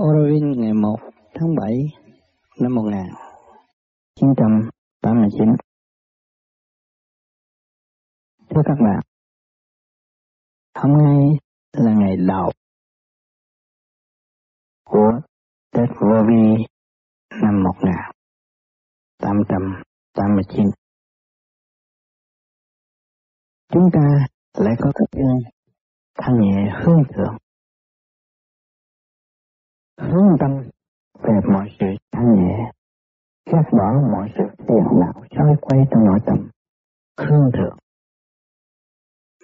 Orovin ngày 1 tháng 7 năm 1989. Thưa các bạn, hôm nay là ngày đầu của Tết Vô Vi năm 1889. Chúng ta lại có cái duyên thanh nhẹ hương thượng hướng tâm về mọi sự thanh nhẹ, gác bỏ mọi sự phiền não xoay quay trong nội tâm, hương thượng,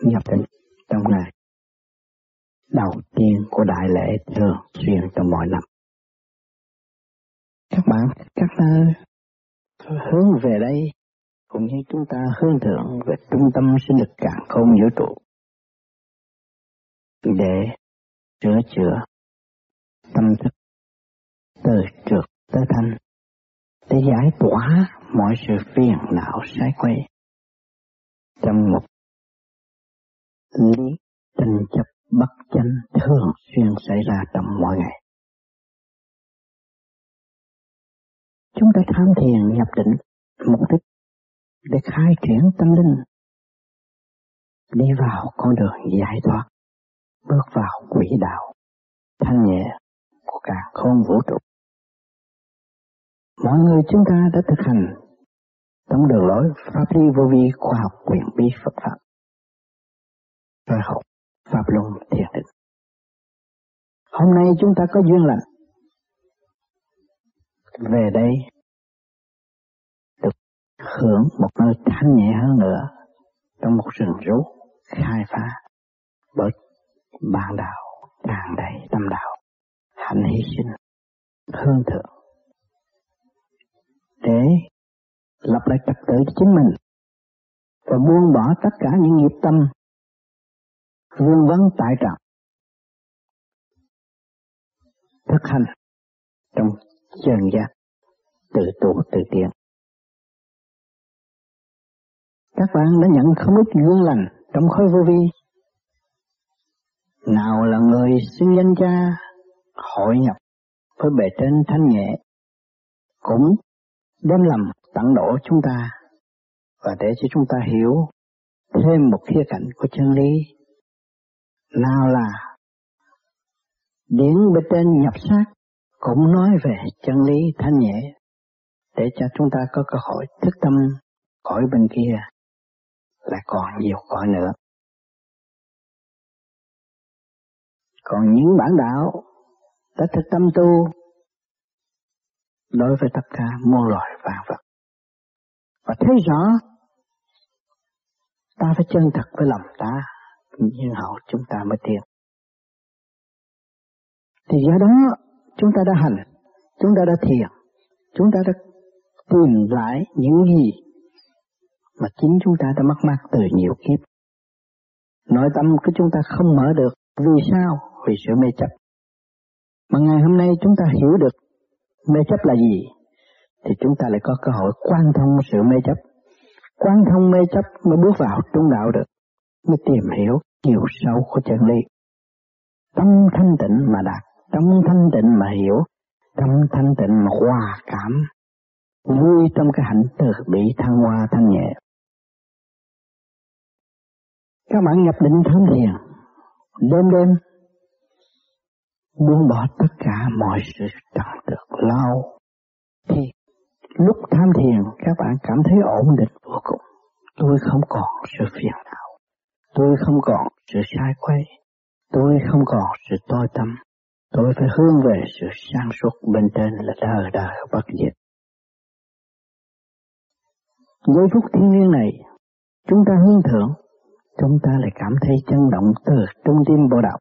nhập định trong ngày đầu tiên của đại lễ thường xuyên trong mọi năm. Các bạn, các ta hướng về đây cũng như chúng ta hướng thượng về trung tâm sinh lực càng không vũ trụ để sửa chữa tâm thức, từ trượt tới thanh, để giải tỏa mọi sự phiền não sai quay trong một lý tranh chấp bất chánh thường xuyên xảy ra trong mọi ngày. Chúng ta tham thiền nhập định mục đích để khai triển tâm linh, đi vào con đường giải thoát, bước vào quỹ đạo thanh nhẹ cả không vũ trụ. Mọi người chúng ta đã thực hành trong đường lối pháp lý vô vi khoa học quyền bí Phật pháp rồi học pháp luân thiền định. Hôm nay chúng ta có duyên lành về đây được hưởng một nơi thanh nhẹ hơn nữa trong một rừng rú khai phá bởi bạn đạo tràn đầy tâm đạo hạnh hy sinh hương thượng, để lập lại trật tự cho chính mình và buông bỏ tất cả những nghiệp tâm vương vấn tại trọng thực hành trong trần gian, tự tu, tự tiến. Các bạn đã nhận không ít gương lành trong khối vô vi. Nào là người sinh danh cha hội nhập với bề trên thanh nhẹ cũng đem lầm tận độ chúng ta và để cho chúng ta hiểu thêm một khía cạnh của chân lý. Nào là điển bên trên nhập sát cũng nói về chân lý thanh nhẹ để cho chúng ta có cơ hội thức tâm khỏi bên kia là còn nhiều cõi nữa. Còn những bản đạo đã thực tâm tu đối với tất cả muôn loài vạn vật. Và thấy rõ ta phải chân thật với lòng ta, nhưng hậu chúng ta mới tiến. Thì do đó chúng ta đã hành, chúng ta đã thiền, chúng ta đã tìm lại những gì mà chính chúng ta đã mắc mắc từ nhiều kiếp. Nội tâm của chúng ta không mở được, vì sao? Vì sự mê chấp. Mà ngày hôm nay chúng ta hiểu được mê chấp là gì, thì chúng ta lại có cơ hội quan thông sự mê chấp. Quan thông mê chấp mới bước vào trung đạo được, mới tìm hiểu chiều sâu của chân lý. Tâm thanh tịnh mà đạt, tâm thanh tịnh mà hiểu, tâm thanh tịnh mà hòa cảm, vui trong cái hạnh từ bị thăng hoa thanh nhẹ. Các bạn nhập định tham thiền, đêm đêm buông bỏ tất cả mọi sự trần được lâu. Thì lúc tham thiền, các bạn cảm thấy ổn định vô cùng. Tôi không còn sự phiền não. Tôi không còn sự sai quay tôi không còn sự tối tâm tôi phải hướng về sự sáng suốt bên trên là đời đời bất diệt. Giây phút thiên nhiên này, chúng ta hướng thượng. Chúng ta lại cảm thấy chấn động từ trung tim bộ đạo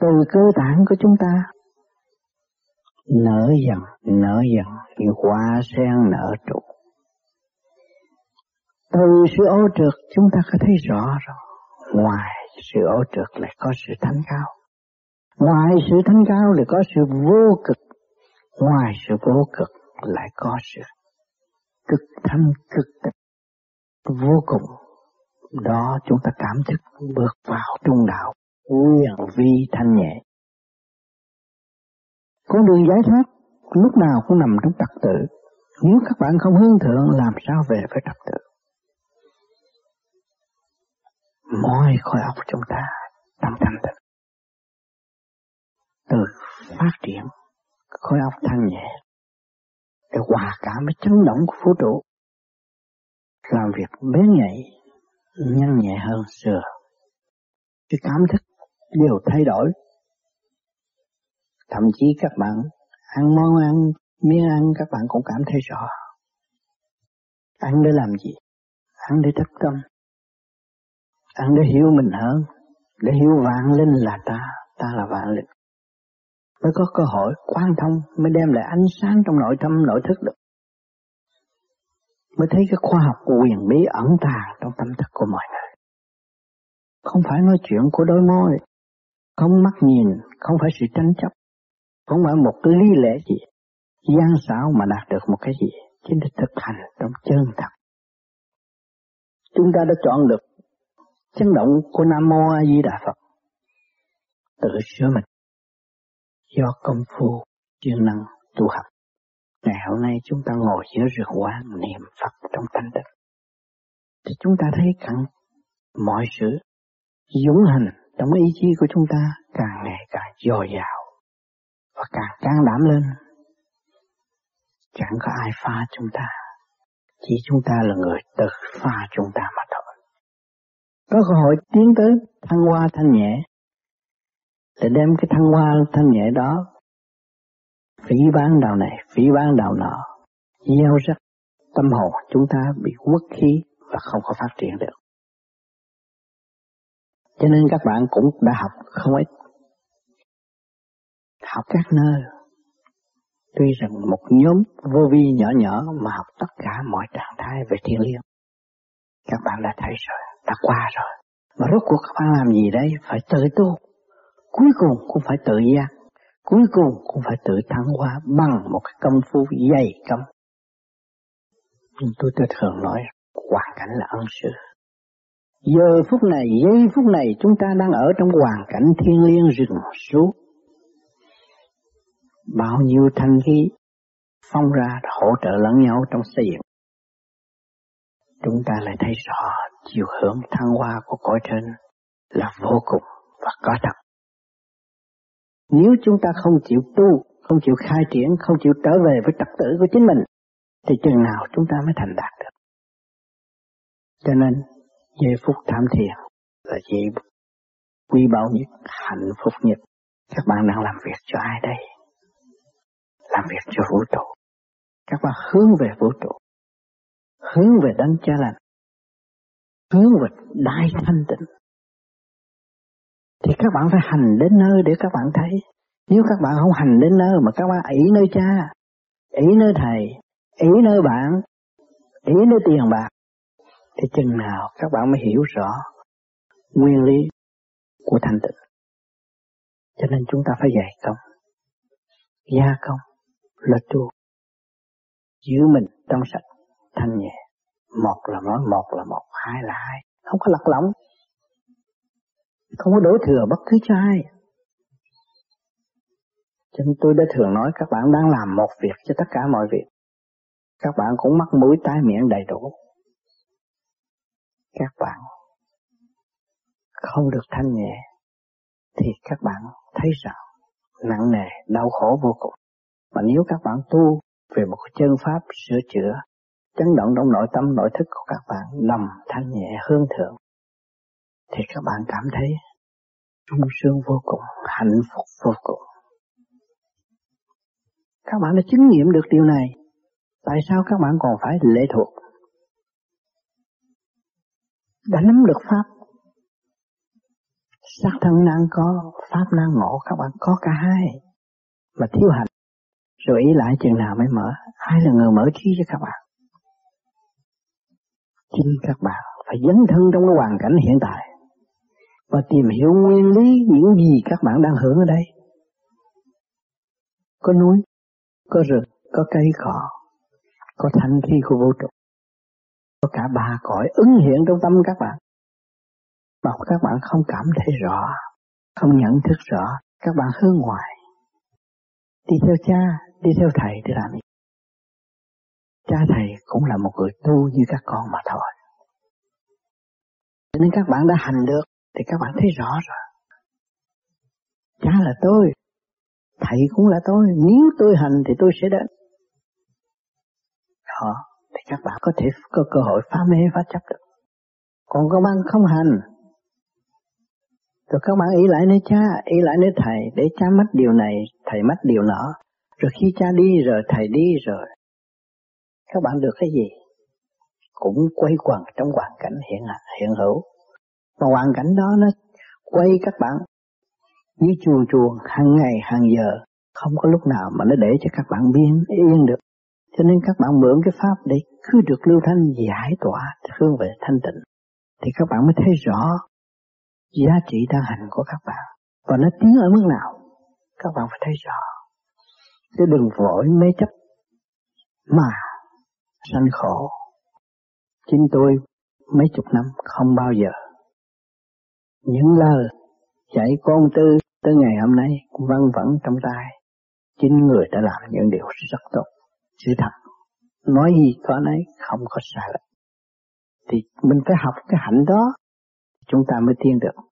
từ cơ tạng của chúng ta. Nở dần nở dần như hoa sen nở trụ. Từ sự ô trượt chúng ta có thấy rõ rồi. Ngoài sự ô trượt lại có sự thanh cao. Ngoài sự thanh cao lại có sự vô cực. Ngoài sự vô cực lại có sự cực thanh cực tịch vô cùng. Đó chúng ta cảm thức bước vào trung đạo quyền vi thanh nhẹ Con đường giải thoát lúc nào cũng nằm trong trật tự. Nếu các bạn không hướng thượng, làm sao về với trật tự? Mọi khối óc chúng ta tâm thanh tịnh. Từ phát triển khối óc thanh nhẹ, để hòa cảm với chấn động của vũ trụ, làm việc bén nhạy, nhanh nhẹ hơn xưa cái cảm thức đều thay đổi. Thậm chí các bạn ăn món ăn, miếng ăn các bạn cũng cảm thấy rõ. Ăn để làm gì? Ăn để thất tâm. Ăn để hiểu mình hơn. Để hiểu vạn linh là ta. Ta là vạn linh. Mới có cơ hội quan thông, mới đem lại ánh sáng trong nội tâm, nội thức được. Mới thấy cái khoa học quyền bí ẩn tàng trong tâm thức của mọi người. Không phải nói chuyện của đôi môi không mắt nhìn, không phải sự tranh chấp. Không phải một cái lý lẽ gì? Gian xảo mà đạt được một cái gì? Chính là thực hành trong chân thật. Chúng ta đã chọn được chấn động của Nam Mô A Di Đà Phật. Tự sửa mình. Do công phu chuyên năng tu học. Ngày hôm nay chúng ta ngồi giữa rừng quán niệm Phật trong thanh tịnh. Thì chúng ta thấy rằng mọi sự dũng hành trong ý chí của chúng ta càng ngày càng dồi dào và càng can đảm lên. Chẳng có ai pha chúng ta, chỉ chúng ta là người tự pha chúng ta mà thôi. Có cơ hội tiến tới thăng hoa thanh nhẹ để đem cái thăng hoa thanh nhẹ đó phỉ bán đạo này, phỉ bán đạo nọ, gieo rắc tâm hồn chúng ta bị quất khí và không có phát triển được. Cho nên các bạn cũng đã học không ít. Học các nơi. Tuy rằng một nhóm vô vi nhỏ nhỏ mà học tất cả mọi trạng thái về thiên liêng. Các bạn đã thấy rồi, đã qua rồi. Mà rốt cuộc các bạn làm gì đây? Phải tự tu cuối cùng cũng phải tự giác, cuối cùng cũng phải tự thắng hóa bằng một cái công phu dày công. Nhưng tôi tôi thường nói, hoàn cảnh là ân sư. Giờ phút này, giây phút này chúng ta đang ở trong hoàn cảnh thiên liêng rừng suốt. Bao nhiêu thanh khí phong ra hỗ trợ lẫn nhau trong xây dựng. Chúng ta lại thấy rõ chiều hướng thăng hoa của cõi trên là vô cùng và có thật. Nếu chúng ta không chịu tu, không chịu khai triển, không chịu trở về với trật tự của chính mình, thì chừng nào chúng ta mới thành đạt được. Cho nên, giây phút tham thiền là gì quý báu nhất, hạnh phúc nhất. Các bạn đang làm việc cho ai đây? Làm việc cho vũ trụ. Các bạn hướng về vũ trụ. Hướng về đấng cha lành. Hướng về đại thanh tịnh thì các bạn phải hành đến nơi để các bạn thấy. Nếu các bạn không hành đến nơi mà các bạn ý nơi cha, ý nơi thầy, ý nơi bạn, ý nơi tiền bạc, thì chừng nào các bạn mới hiểu rõ nguyên lý của thành tựu Cho nên chúng ta phải dạy công, gia công, là tu, giữ mình trong sạch, thanh nhẹ. Một là nói một là một, hai là hai, không có lật lỏng không có đổ thừa bất cứ cho ai. Cho nên tôi đã thường nói các bạn đang làm một việc cho tất cả mọi việc. Các bạn cũng mắc mũi tai miệng đầy đủ. Các bạn không được thanh nhẹ thì các bạn thấy rằng nặng nề, đau khổ vô cùng. Mà nếu các bạn tu về một chân pháp sửa chữa, chấn động trong nội tâm nội thức của các bạn nằm thanh nhẹ hương thượng, thì các bạn cảm thấy sung sướng vô cùng, hạnh phúc vô cùng. Các bạn đã chứng nghiệm được điều này, tại sao các bạn còn phải lệ thuộc? Đã nắm được Pháp, sắc thân năng có, Pháp năng ngộ, các bạn có cả hai, mà thiếu hành, rồi ý lại chừng nào mới mở, ai là người mở trí cho các bạn? Chính các bạn phải dấn thân trong cái hoàn cảnh hiện tại và tìm hiểu nguyên lý những gì các bạn đang hưởng ở đây. Có núi, có rừng, có cây cỏ, có thanh khí của vũ trụ, có cả ba cõi ứng hiện trong tâm các bạn. Mà các bạn không cảm thấy rõ, không nhận thức rõ, các bạn hướng ngoài. đi theo cha đi theo thầy để làm gì? Cha thầy cũng là một người tu như các con mà thôi. Nên các bạn đã hành được thì các bạn thấy rõ rồi. Cha là tôi thầy cũng là tôi nếu tôi hành thì tôi sẽ đến. Đó các bạn có thể có cơ hội phá mê phá chấp được. Còn các bạn không hành. Rồi các bạn ý lại nơi cha, ý lại nơi thầy, để cha mất điều này, thầy mất điều nọ. Rồi khi cha đi rồi, thầy đi rồi. Các bạn được cái gì? Cũng quay quẩn trong hoàn cảnh hiện hiện hữu. Mà hoàn cảnh đó nó quay các bạn như chuồng chuồng hàng ngày, hàng giờ. Không có lúc nào mà nó để cho các bạn biên, yên được cho nên các bạn mượn cái pháp để cứ được lưu thanh, giải tỏa hướng về thanh tịnh, thì các bạn mới thấy rõ giá trị đang hành của các bạn. Và nó tiến ở mức nào, các bạn phải thấy rõ. Chứ đừng vội mê chấp mà sanh khổ. Chính tôi mấy chục năm không bao giờ. Những lời dạy con tư tới ngày hôm nay văng vẳng trong tai. Chính người đã làm những điều rất tốt sự thật, nói gì có nấy, không có sai lệch thì mình phải học cái hạnh đó, chúng ta mới tiến được.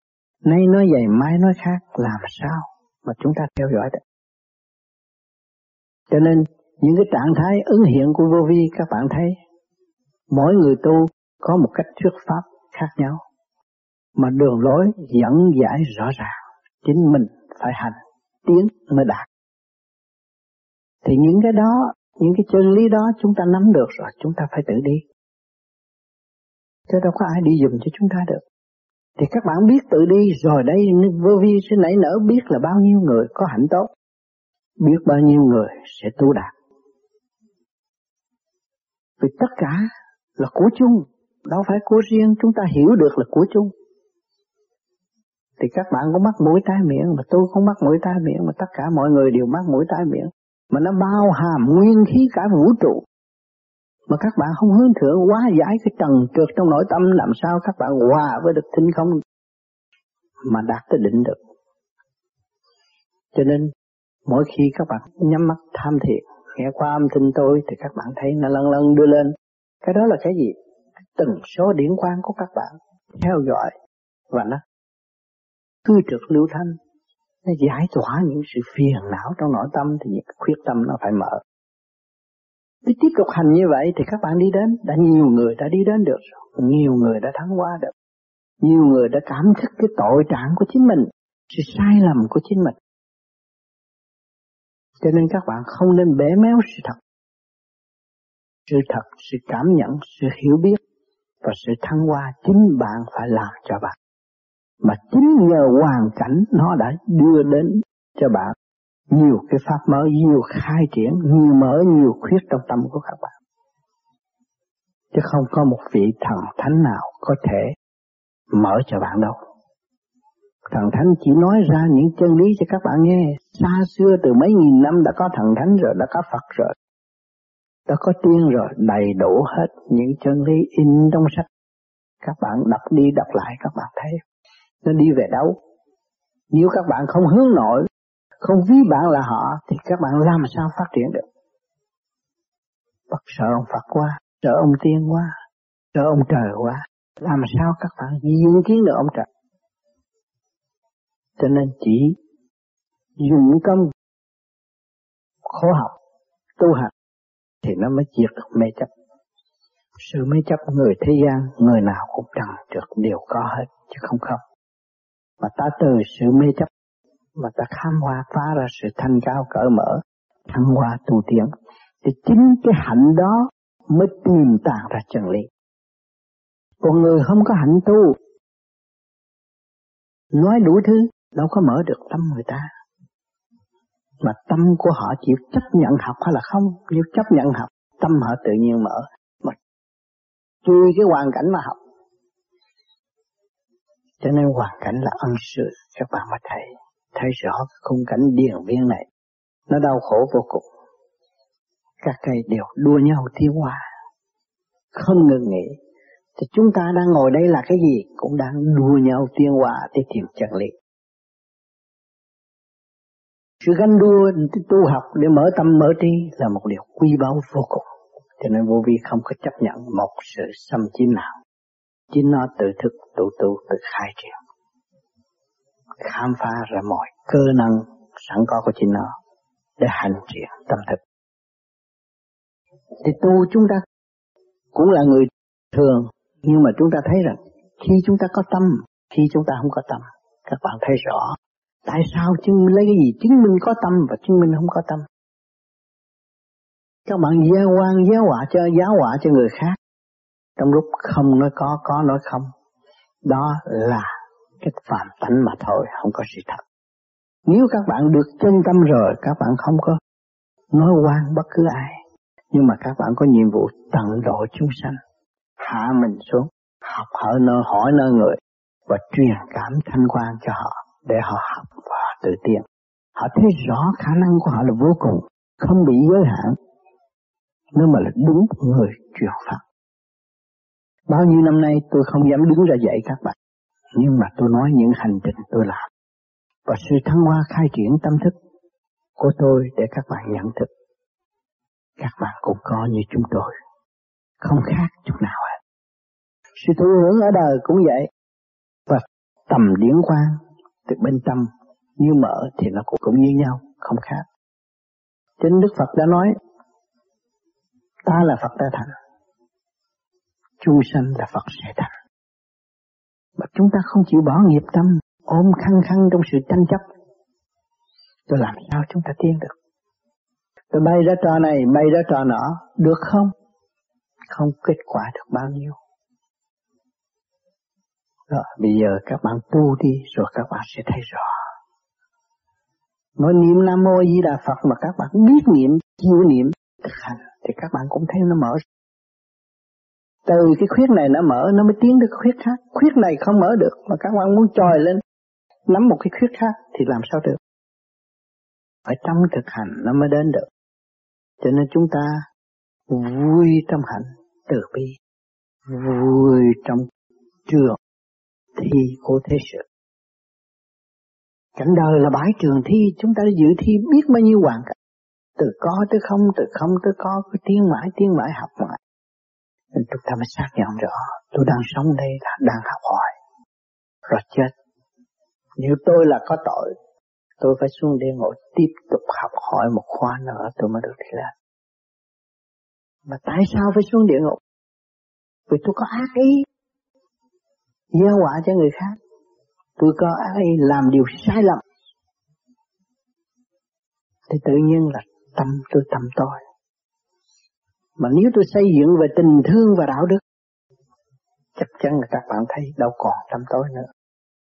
Nay nói vậy, mai nói khác, làm sao mà chúng ta theo dõi được? Cho nên, những cái trạng thái ứng hiện của vô vi, các bạn thấy, mỗi người tu có một cách thuyết pháp khác nhau. Mà đường lối dẫn giải rõ ràng, chính mình phải hành, tiến mới đạt. Thì những cái đó những cái chân lý đó chúng ta nắm được rồi, chúng ta phải tự đi. Chứ đâu có ai đi dùm cho chúng ta được. Thì các bạn biết tự đi, rồi đây, vô vi sẽ nảy nở biết là bao nhiêu người có hạnh tốt. Biết bao nhiêu người sẽ tu đạt. Vì tất cả là của chung, đâu phải của riêng, chúng ta hiểu được là của chung. Thì các bạn có mắc mũi tai miệng, mà tôi không mắc mũi tai miệng, mà tất cả mọi người đều mắc mũi tai miệng mà nó bao hàm nguyên khí cả vũ trụ. Mà các bạn không hướng thượng quá giải cái trần trượt trong nội tâm, làm sao các bạn hòa với được thinh không? Mà đạt tới định được. Cho nên, mỗi khi các bạn nhắm mắt tham thiền nghe qua âm thanh tôi, thì các bạn thấy nó lần lần đưa lên. Cái đó là cái gì? Từng số điển quang của các bạn theo dõi. Và nó cứ trực lưu thanh nó giải tỏa những sự phiền não trong nội tâm thì những khuyết tâm nó phải mở. Cứ tiếp tục hành như vậy thì các bạn đi đến, đã nhiều người đã đi đến được rồi. Nhiều người đã thắng qua được. Nhiều người đã cảm thức cái tội trạng của chính mình, sự sai lầm của chính mình. Cho nên các bạn không nên bể méo sự thật. Sự thật, sự cảm nhận, sự hiểu biết và sự thăng hoa chính bạn phải làm cho bạn mà chính nhờ hoàn cảnh nó đã đưa đến cho bạn nhiều cái pháp mở, nhiều khai triển, nhiều mở, nhiều khuyết trong tâm của các bạn. Chứ không có một vị thần thánh nào có thể mở cho bạn đâu. Thần thánh chỉ nói ra những chân lý cho các bạn nghe. Xa xưa từ mấy nghìn năm đã có thần thánh rồi, đã có Phật rồi. Đã có tiên rồi, đầy đủ hết những chân lý in trong sách. Các bạn đọc đi đọc lại các bạn thấy nó đi về đâu. Nếu các bạn không hướng nội, không ví bạn là họ, thì các bạn làm sao phát triển được. Bất sợ ông Phật quá, sợ ông tiên quá, sợ ông trời quá, làm sao các bạn diễn kiến được ông trời. Cho nên chỉ dụng công khổ học, tu hành, thì nó mới diệt được mê chấp. Sự mê chấp người thế gian, người nào cũng trần trượt đều có hết, chứ không không mà ta từ sự mê chấp mà ta khám hoa phá ra sự thanh cao cởi mở, thăng hoa tu tiến, thì chính cái hạnh đó mới tìm tàng ra chân lý. Còn người không có hạnh tu, nói đủ thứ, đâu có mở được tâm người ta. Mà tâm của họ chịu chấp nhận học hay là không? Nếu chấp nhận học, tâm họ tự nhiên mở. Mà tùy cái hoàn cảnh mà học cho nên hoàn cảnh là ân sự các bạn mà thấy thấy rõ cái khung cảnh điền viên này, nó đau khổ vô cùng. Các cây đều đua nhau tiến hóa không ngừng nghỉ. Thì chúng ta đang ngồi đây là cái gì? Cũng đang đua nhau tiến hóa để tìm chân lý. Sự ganh đua tu học để mở tâm, mở trí là một điều quý báu vô cùng. Cho nên vô vi không có chấp nhận một sự xâm chiếm nào chính nó tự thức, tự tu, tự khai triển. Khám phá ra mọi cơ năng sẵn có của chính nó để hành triển tâm thực thì tu chúng ta cũng là người thường, nhưng mà chúng ta thấy rằng khi chúng ta có tâm, khi chúng ta không có tâm, các bạn thấy rõ tại sao chứng minh lấy cái gì? Chứng minh có tâm và chứng minh không có tâm. Các bạn gieo quan gieo họa cho, giáo họa cho người khác trong lúc không nói có có nói không, đó là cái phạm tánh mà thôi, không có sự thật. Nếu các bạn được chân tâm rồi, các bạn không có nói quan bất cứ ai. Nhưng mà các bạn có nhiệm vụ tận độ chúng sanh, hạ mình xuống, học hỏi nơi hỏi nơi người, và truyền cảm thanh quan cho họ, để họ học và tự tiên họ thấy rõ khả năng của họ là vô cùng, không bị giới hạn, nếu mà là đúng người truyền pháp bao nhiêu năm nay tôi không dám đứng ra dạy các bạn nhưng mà tôi nói những hành trình tôi làm. Và sự thăng hoa khai triển tâm thức của tôi để các bạn nhận thức các bạn cũng có như chúng tôi không khác chút nào hết. Sự thụ hưởng ở đời cũng vậy và tầm điển quang từ bên tâm như mở thì nó cũng, cũng như nhau không khác. Chính đức phật đã nói ta là phật đã thành chúng sanh là phật sẽ thành mà chúng ta không chịu bỏ nghiệp tâm, ôm khăng khăng trong sự tranh chấp. Rồi làm sao chúng ta tiến được? Rồi bay ra trò này, bay ra trò nọ, được không? Không kết quả được bao nhiêu. Rồi bây giờ các bạn tu đi, rồi các bạn sẽ thấy rõ. Nói niệm nam mô di đà phật mà các bạn biết niệm, chịu niệm, thực hành, thì các bạn cũng thấy nó mở từ cái khuyết này nó mở, nó mới tiến được khuyết khác. Khuyết này không mở được, mà các bạn muốn trồi lên, nắm một cái khuyết khác thì làm sao được? Phải trong thực hành nó mới đến được. Cho nên chúng ta vui trong hạnh từ bi, vui trong trường thi của thế sự. Cảnh đời là bãi trường thi, chúng ta dự thi biết bao nhiêu hoàn cảnh. Từ có tới không, từ không tới có, cứ tiến mãi tiến mãi, học mãi nên chúng ta mới xác nhận rõ tôi đang sống đây là, đang học hỏi rồi chết. Nếu tôi là có tội, tôi phải xuống địa ngục tiếp tục học hỏi một khóa nữa, tôi mới được đi lên. Mà tại sao phải xuống địa ngục? Vì tôi có ác ý. Gieo quả cho người khác. Tôi có ác ý làm điều sai lầm. Thì tự nhiên là tâm tôi tâm tôi mà nếu tôi xây dựng về tình thương và đạo đức, chắc chắn là các bạn thấy đâu còn tâm tối nữa.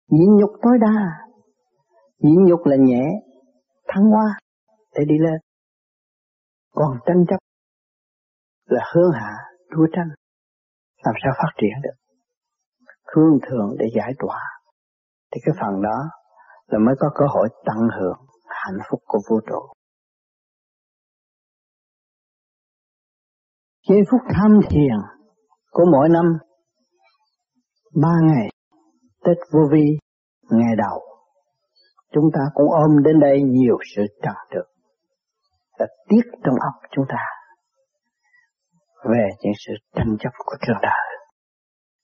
Nhịn nhục tối đa. Nhịn nhục là nhẹ, thăng hoa để đi lên. Còn tranh chấp là hướng hạ đua tranh. Làm sao phát triển được? Hương thường để giải tỏa. Thì cái phần đó là mới có cơ hội tận hưởng hạnh phúc của vũ trụ. Giây phút tham thiền của mỗi năm ba ngày Tết vô vi ngày đầu chúng ta cũng ôm đến đây nhiều sự trần được và tiếc trong óc chúng ta về những sự tranh chấp của trường đời.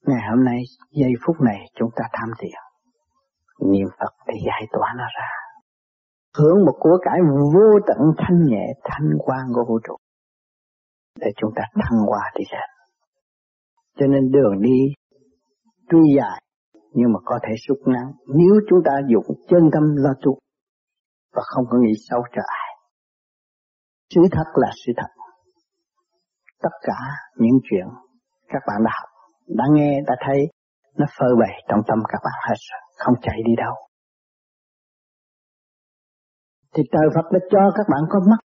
Ngày hôm nay, giây phút này chúng ta tham thiền, niệm Phật để giải tỏa nó ra. Hưởng một của cải vô tận thanh nhẹ, thanh quan của vũ trụ. Để chúng ta thăng hoa đi ra. Cho nên đường đi tuy dài nhưng mà có thể rút ngắn nếu chúng ta dùng chân tâm lo tu và không có nghĩ xấu cho ai. Sự thật là sự thật. Tất cả những chuyện các bạn đã học, đã nghe, đã thấy, nó phơi bày trong tâm các bạn hết rồi, không chạy đi đâu. Thì trời Phật đã cho các bạn có mắt,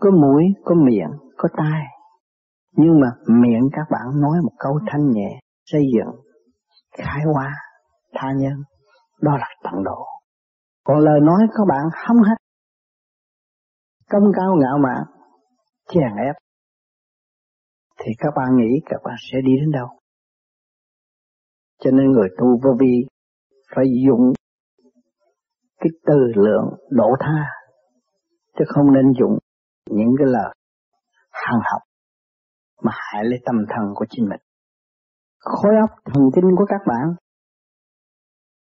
có mũi, có miệng, có tai. Nhưng mà miệng các bạn nói một câu thanh nhẹ, xây dựng, khai hoa, tha nhân, đó là tận độ. Còn lời nói các bạn hâm hết, công cao ngạo mạn, chèn ép, thì các bạn nghĩ các bạn sẽ đi đến đâu? Cho nên người tu vô vi phải dùng cái từ lượng độ tha chứ không nên dùng những cái lời hàng học mà hại lấy tâm thần của chính mình. Khối óc thần kinh của các bạn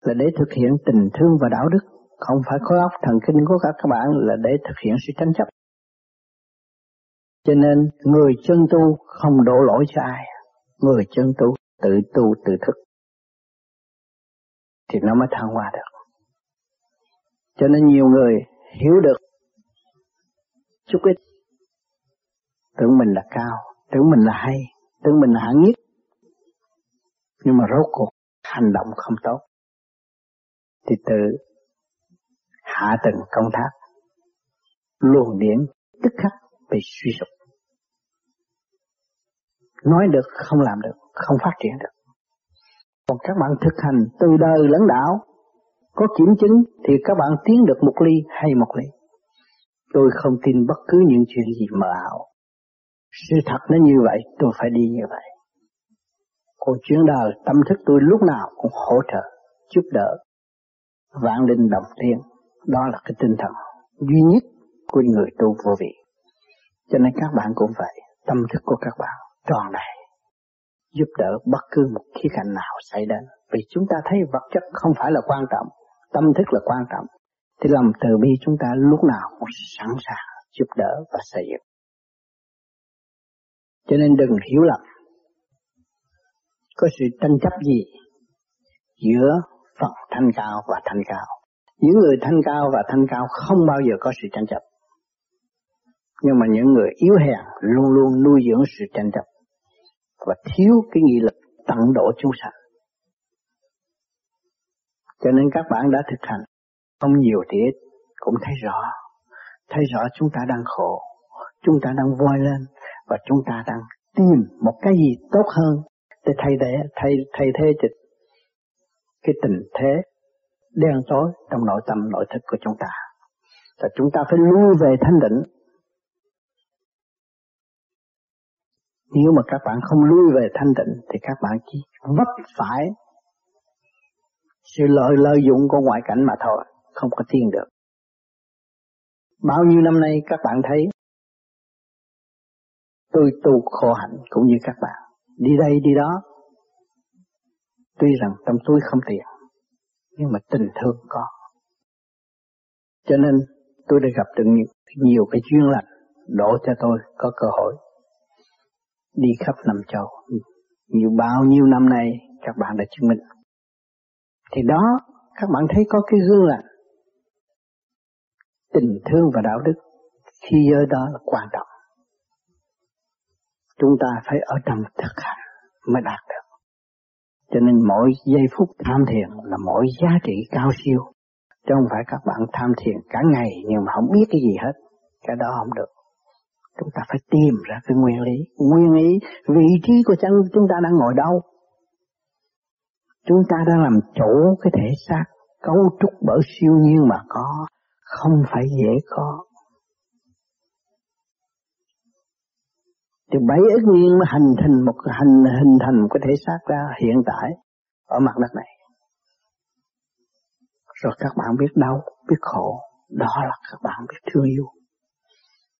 là để thực hiện tình thương và đạo đức, không phải khối óc thần kinh của các các bạn là để thực hiện sự tranh chấp. Cho nên người chân tu không đổ lỗi cho ai, người chân tu tự tu tự thức thì nó mới thăng hoa được. Cho nên nhiều người hiểu được chút ít tưởng mình là cao, tưởng mình là hay, tưởng mình là hạng nhất. Nhưng mà rốt cuộc hành động không tốt. Thì tự hạ tầng công tác, luồng điển tức khắc bị suy sụp. Nói được không làm được, không phát triển được. Còn các bạn thực hành từ đời lẫn đạo, có kiểm chứng thì các bạn tiến được một ly hay một ly. Tôi không tin bất cứ những chuyện gì mờ ảo. Sự thật nó như vậy, tôi phải đi như vậy. Còn chuyến đời, tâm thức tôi lúc nào cũng hỗ trợ, giúp đỡ, vạn linh đồng tiên. Đó là cái tinh thần duy nhất của người tu vô vị. Cho nên các bạn cũng vậy, tâm thức của các bạn tròn đầy, giúp đỡ bất cứ một khía cạnh nào xảy đến. Vì chúng ta thấy vật chất không phải là quan trọng, tâm thức là quan trọng. Thì lòng từ bi chúng ta lúc nào cũng sẵn sàng giúp đỡ và xây dựng. Cho nên đừng hiểu lầm. Có sự tranh chấp gì giữa phần thanh cao và thanh cao. Những người thanh cao và thanh cao không bao giờ có sự tranh chấp. Nhưng mà những người yếu hèn luôn luôn nuôi dưỡng sự tranh chấp và thiếu cái nghị lực tận độ chúng sanh. Cho nên các bạn đã thực hành không nhiều thì ít cũng thấy rõ, thấy rõ chúng ta đang khổ, chúng ta đang voi lên và chúng ta đang tìm một cái gì tốt hơn để thay thế thay thay thế cho cái tình thế đen tối trong nội tâm nội thức của chúng ta. Là chúng ta phải lui về thanh định. Nếu mà các bạn không lui về thanh định thì các bạn chỉ vấp phải sự lợi lợi dụng của ngoại cảnh mà thôi, không có tiên được. Bao nhiêu năm nay các bạn thấy tôi tu khổ hạnh cũng như các bạn. Đi đây đi đó. Tuy rằng trong tôi không tiền, nhưng mà tình thương có. Cho nên tôi đã gặp được nhiều, nhiều cái duyên lành đổ cho tôi có cơ hội đi khắp năm châu. Nhiều bao nhiêu năm nay các bạn đã chứng minh. Thì đó các bạn thấy có cái gương lành. Tình thương và đạo đức khi giới đó là quan trọng. Chúng ta phải ở trong thực hành mới đạt được. Cho nên mỗi giây phút tham thiền là mỗi giá trị cao siêu. Chứ không phải các bạn tham thiền cả ngày nhưng mà không biết cái gì hết. Cái đó không được. Chúng ta phải tìm ra cái nguyên lý. Nguyên lý, vị trí của chân chúng ta đang ngồi đâu. Chúng ta đang làm chủ cái thể xác cấu trúc bởi siêu nhiên mà có. Không phải dễ có. Thì bảy ức niên mới hình thành một hình hình thành một cái thể xác ra hiện tại ở mặt đất này. Rồi các bạn biết đau, biết khổ, đó là các bạn biết thương yêu.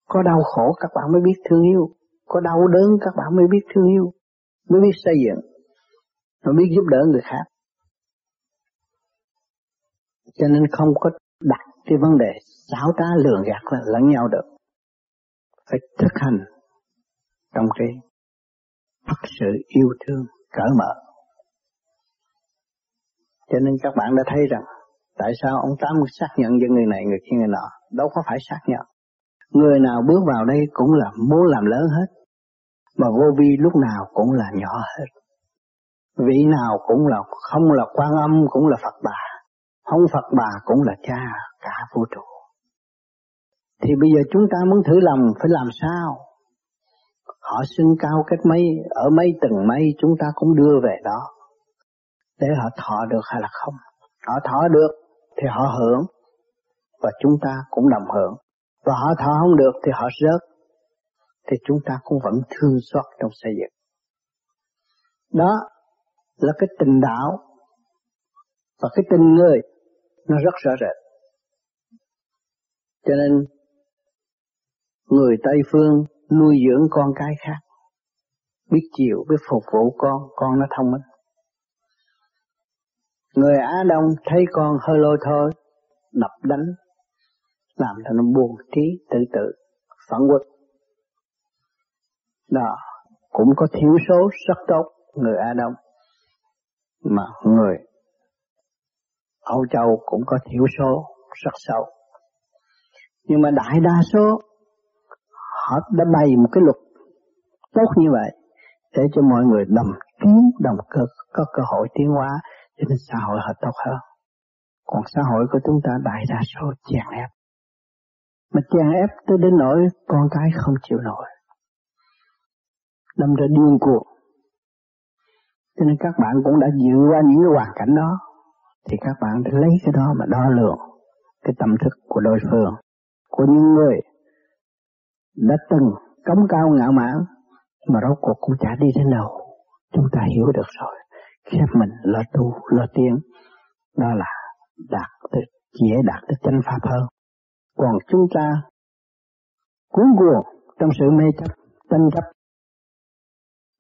Có đau khổ các bạn mới biết thương yêu, có đau đớn các bạn mới biết thương yêu, mới biết xây dựng, mới biết giúp đỡ người khác. Cho nên không có đặt cái vấn đề xáo trá lường gạt lẫn nhau được. Phải thực hành trong cái thật sự yêu thương cởi mở. Cho nên các bạn đã thấy rằng tại sao ông Tám xác nhận cho người này người kia người nọ, đâu có phải xác nhận. Người nào bước vào đây cũng là muốn làm lớn hết, mà vô vi lúc nào cũng là nhỏ hết. Vị nào cũng là không là quan âm cũng là Phật bà, Ông Phật bà cũng là cha cả vũ trụ. Thì bây giờ chúng ta muốn thử lòng phải làm sao? Họ sinh cao cách mấy, ở mấy tầng mấy chúng ta cũng đưa về đó. Để họ thọ được hay là không. Họ thọ được thì họ hưởng. Và chúng ta cũng đồng hưởng. Và họ thọ không được thì họ rớt. Thì chúng ta cũng vẫn thương xót trong xây dựng. Đó là cái tình đạo và cái tình người nó rất rõ rệt. Cho nên Người Tây Phương nuôi dưỡng con cái khác. Biết chịu, biết phục vụ con, con nó thông minh. Người Á Đông thấy con hơi lôi thôi, đập đánh, làm cho nó buồn trí tự tự, phản quốc. Đó, cũng có thiếu số rất tốt người Á Đông, mà người Âu Châu cũng có thiểu số rất sâu. Nhưng mà đại đa số, họ đã bày một cái luật tốt như vậy để cho mọi người đồng kiến, đồng cơ, có cơ hội tiến hóa, cho nên xã hội họ tốt hơn. Còn xã hội của chúng ta đại đa số chèn ép. Mà chèn ép tới đến nỗi con cái không chịu nổi. Đâm ra điên cuồng. Cho nên các bạn cũng đã dự qua những cái hoàn cảnh đó. Thì các bạn lấy cái đó mà đo lường cái tâm thức của đối phương. Của những người đã từng cống cao ngạo mạn mà rốt cuộc cũng chả đi đến đâu. Chúng ta hiểu được rồi. Khép mình lo tu, lo tiếng Đó là đạt được, dễ đạt được chân pháp hơn. Còn chúng ta cuốn cuồng trong sự mê chấp, tranh chấp,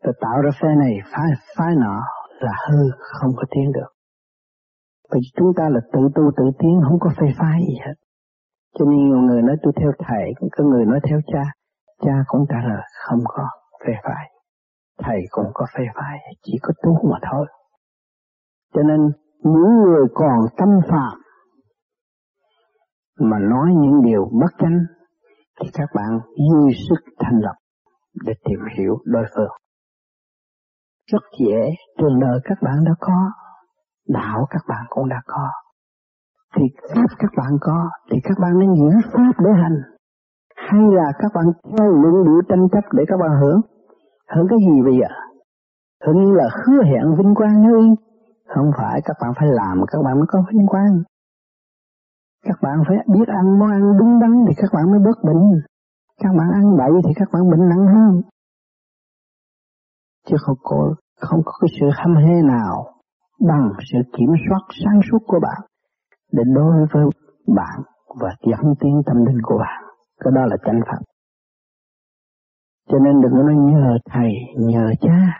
rồi tạo ra phe này, phái, phái nọ là hư, không có tiến được. Vì chúng ta là tự tu tự tiến, không có phê phái gì hết. Cho nên nhiều người nói tôi theo thầy, cũng có người nói theo cha. Cha cũng trả lời không có phê phái. Thầy cũng có phê phái, chỉ có tu mà thôi. Cho nên những người còn tâm phạm mà nói những điều bất chánh thì các bạn dư sức thành lập để tìm hiểu đối phương. Rất dễ, trường đời các bạn đã có, đạo các bạn cũng đã có. Thì pháp các bạn có, thì các bạn nên giữ pháp để hành. Hay là các bạn theo luận điệu tranh chấp để các bạn hưởng? Hưởng cái gì bây giờ? Hưởng như là hứa hẹn vinh quang thôi. Không phải các bạn phải làm các bạn mới có vinh quang. Các bạn phải biết ăn món ăn đúng đắn thì các bạn mới bớt bệnh. Các bạn ăn bậy thì các bạn bệnh nặng hơn. Chứ không có, không có cái sự hâm hê nào bằng sự kiểm soát sáng suốt của bạn để đối với bạn và dẫn tiến tâm linh của bạn. Cái đó là chánh pháp. Cho nên đừng có nói nhờ thầy, nhờ cha.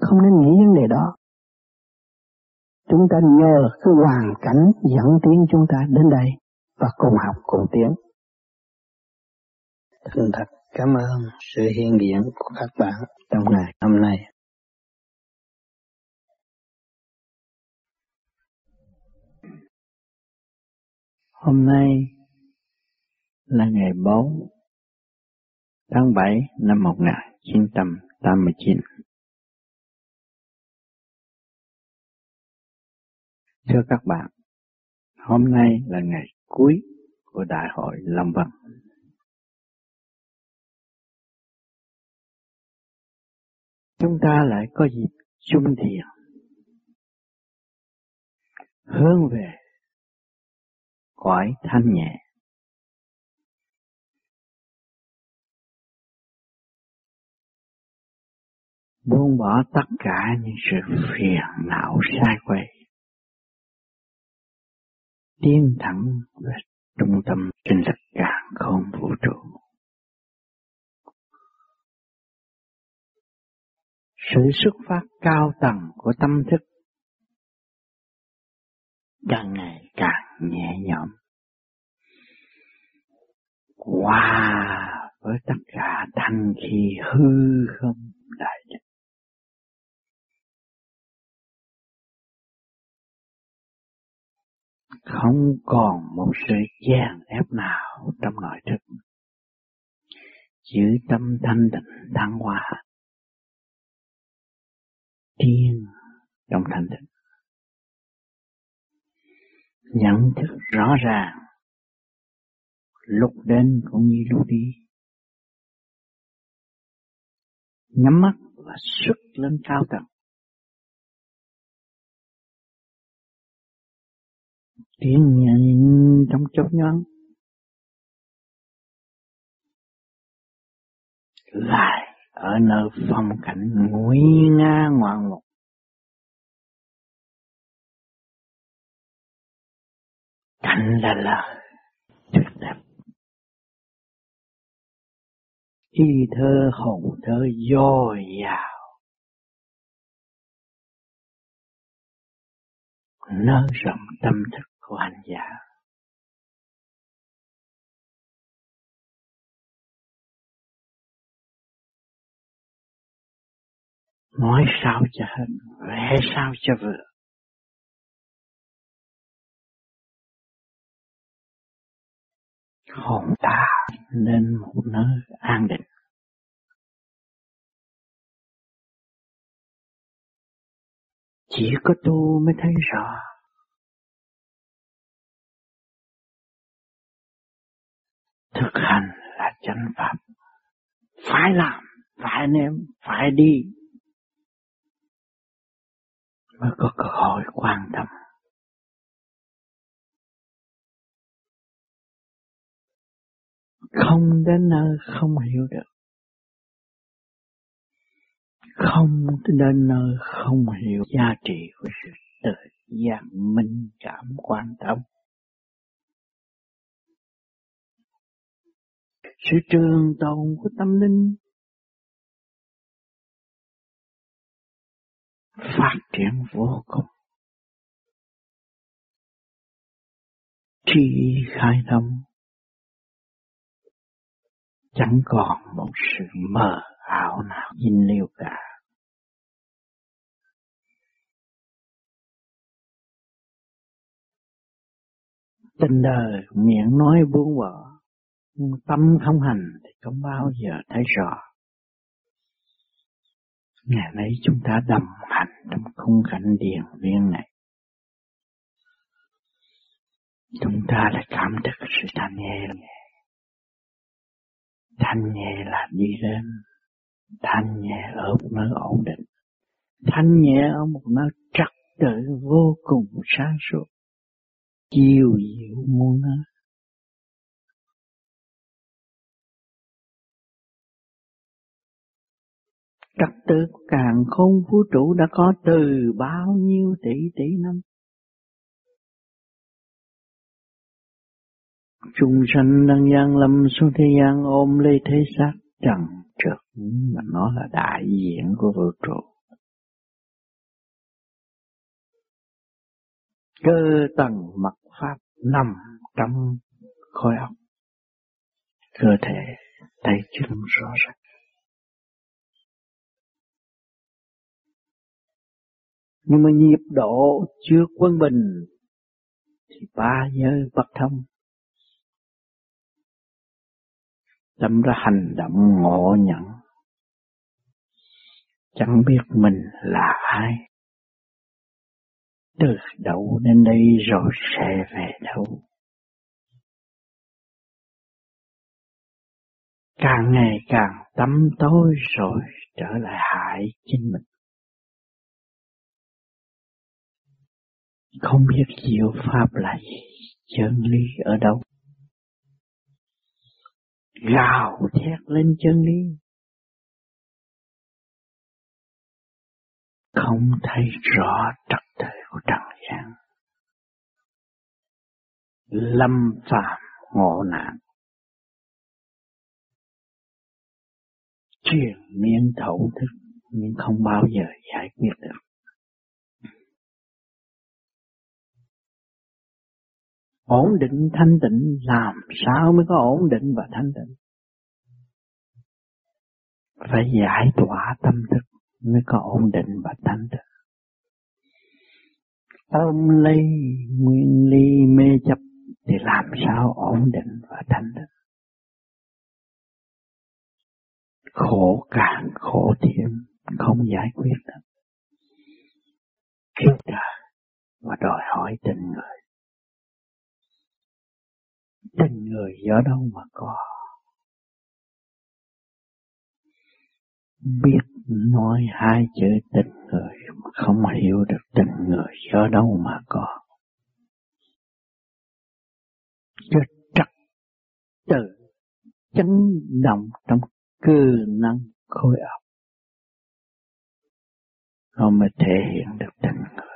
Không nên nghĩ vấn đề đó. Chúng ta nhờ cái hoàn cảnh dẫn tiến chúng ta đến đây và cùng học cùng tiến. Thành thật cảm ơn sự hiện diện của các bạn trong ngày hôm nay. Hôm nay là ngày 4 tháng 7 năm 1989. Thưa các bạn, hôm nay là ngày cuối của Đại hội Lâm Vân. Chúng ta lại có dịp chung thiền, hướng về cõi thanh nhẹ. Buông bỏ tất cả những sự phiền não sai quay. Tiến thẳng về trung tâm sinh lực càng không vũ trụ. Sự xuất phát cao tầng của tâm thức càng ngày càng nhẹ nhõm. Qua với tất cả thanh khi hư không đại dịch không còn một sự chèn ép nào trong nội thức. Giữ tâm thanh định thăng hoa. Tiên trong thanh định nhận thức rõ ràng. Lúc đến cũng như lúc đi. Nhắm mắt và xuất lên cao tầng. Tiếng nhận trong chốc nhoáng. Lại ở nơi phong cảnh nguy nga ngoạn mục. Thành là lời. Tuyệt đẹp. Chi thơ hồn thơ dồi dào nới rộng tâm thức của hành giả. Nói sao cho hết, vẽ sao cho vừa. Hồn ta nên một nơi an định. Chỉ có tu mới thấy rõ. Thực hành là chân pháp. Phải làm, phải nếm, phải đi. Mới có cơ hội quan tâm. Không đến nơi không hiểu được. Không đến nơi không hiểu giá trị của sự tự giác minh cảm quan tâm. Sự trường tồn của tâm linh. Phát triển vô cùng. Khi khai thông chẳng còn một sự mờ ảo nào in liêu cả. Tình đời miệng nói buông bỏ, tâm không hành thì không bao giờ thấy rõ. Ngày nay chúng ta đồng hành trong khung cảnh điền viên này. Chúng ta lại cảm thức sự thanh nhẹ thanh nhẹ là đi lên thanh nhẹ ở một nơi ổn định. Thanh nhẹ ở một nơi trật tự vô cùng sáng suốt. Chiều diệu muôn nơi. Trật tự càng không vũ trụ đã có từ bao nhiêu tỷ tỷ năm. Chung sanh đang gian lâm xuống thế gian ôm lấy thế xác trần trượt, mà nó là đại diện của vũ trụ. Cơ tầng mặt pháp nằm trong khối óc. Cơ thể tay chân rõ ràng. Nhưng mà nhịp độ chưa quân bình thì ba giới bất thông đâm ra hành động ngộ nhận. Chẳng biết mình là ai. Từ đâu đến đây rồi sẽ về đâu? Càng ngày càng tắm tối rồi trở lại hại chính mình. Không biết diệu pháp là gì, chân lý ở đâu? Gào thét lên chân lý không thấy rõ trật tự của trần gian. Lâm phạm ngộ nạn. Truyền miên thấu thức nhưng không bao giờ giải quyết được. Ổn định thanh tịnh, làm sao mới có ổn định và thanh tịnh? Phải giải tỏa tâm thức mới có ổn định và thanh tịnh. Ôm ly, nguyên ly mê chấp thì làm sao ổn định và thanh tịnh? Khổ càng khổ thêm, không giải quyết được. Kiếp đời và đòi hỏi tình người tình người do đâu mà có. Biết nói hai chữ tình người mà không hiểu được tình người do đâu mà có. Cho trật tự chấn động trong cơ năng khối óc. Nó mới thể hiện được tình người.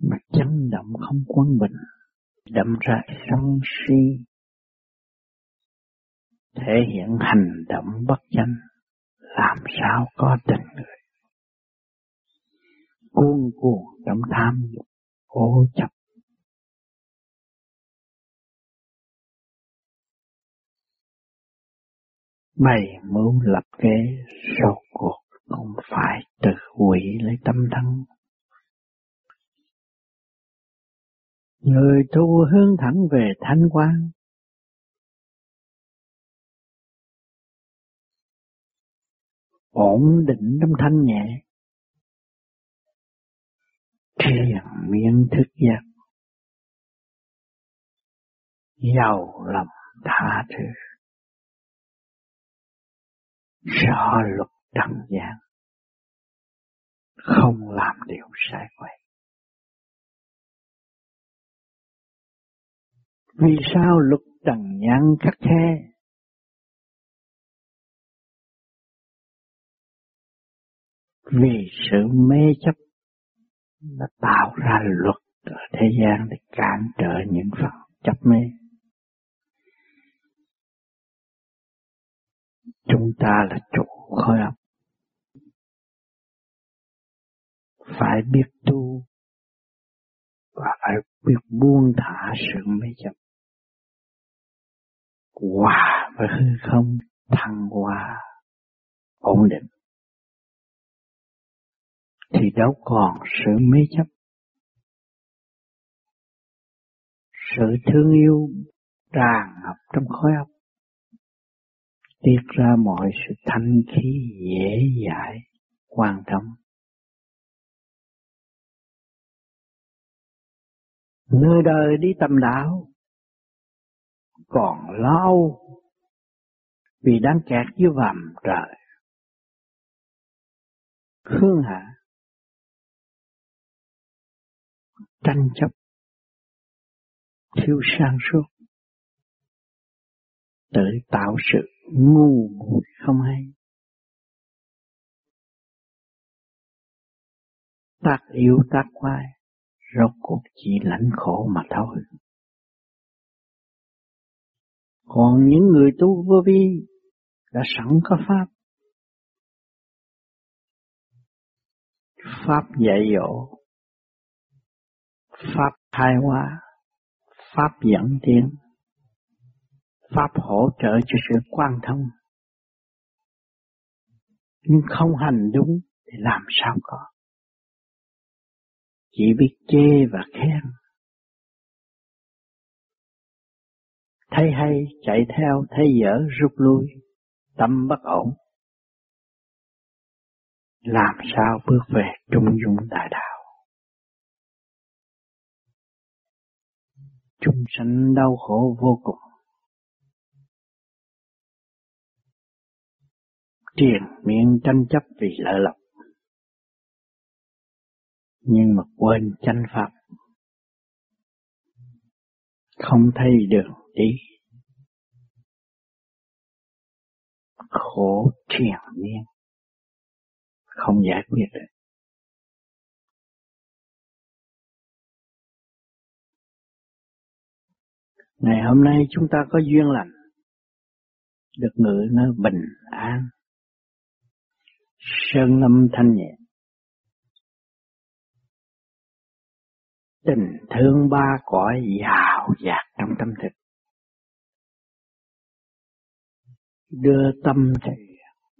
Mà chấn động không quân bình đậm ra sân si thể hiện hành động bất chánh, làm sao có tình người. Cuồng cuồng trong tham dục, cố chấp. Mày mưu lập kế, sau cuộc không phải tự hủy lấy tâm thân. Người tu hướng thẳng về thanh quan, ổn định trong thanh nhẹ, thiền miên thức giác, giàu lòng tha thứ, rõ luật trần gian, không làm điều sai quay. Vì sao luật trần nhãn khắc khe vì sự mê chấp nó tạo ra luật ở thế gian để cản trở những phần chấp mê. Chúng ta là chủ khối óc. Phải biết tu và phải biết buông thả sự mê chấp. Hòa với hư không thăng hoa ổn định thì đâu còn sự mê chấp. Sự thương yêu tràn ngập trong khối óc, tiết ra mọi sự thanh khí dễ dãi, quan trọng. Người đời đi tầm đạo, còn lâu vì đang kẹt dưới vầm trời. Khương hạ tranh chấp, thiếu sang suốt, tự tạo sự ngu muội không hay. Tác yêu tác quái rốt cuộc chỉ lãnh khổ mà thôi còn những người tu vô vi đã sẵn có pháp pháp dạy dỗ Pháp thai hóa, Pháp dẫn tiến, Pháp hỗ trợ cho sự quan thông. Nhưng không hành đúng thì làm sao có. Chỉ biết chê và khen. Thấy hay chạy theo, thấy dở rút lui, tâm bất ổn. Làm sao bước về trung dung đại đạo. chúng sanh đau khổ vô cùng. Triền miệng tranh chấp vì lợi lộc. Nhưng mà quên tranh pháp. Không thấy đường trí Khổ triền miên. Không giải quyết được. Ngày hôm nay chúng ta có duyên lành, được ngự nơi bình an, sơn lâm thanh nhẹ. Tình thương ba cõi giàu dạt trong tâm thức Đưa tâm thì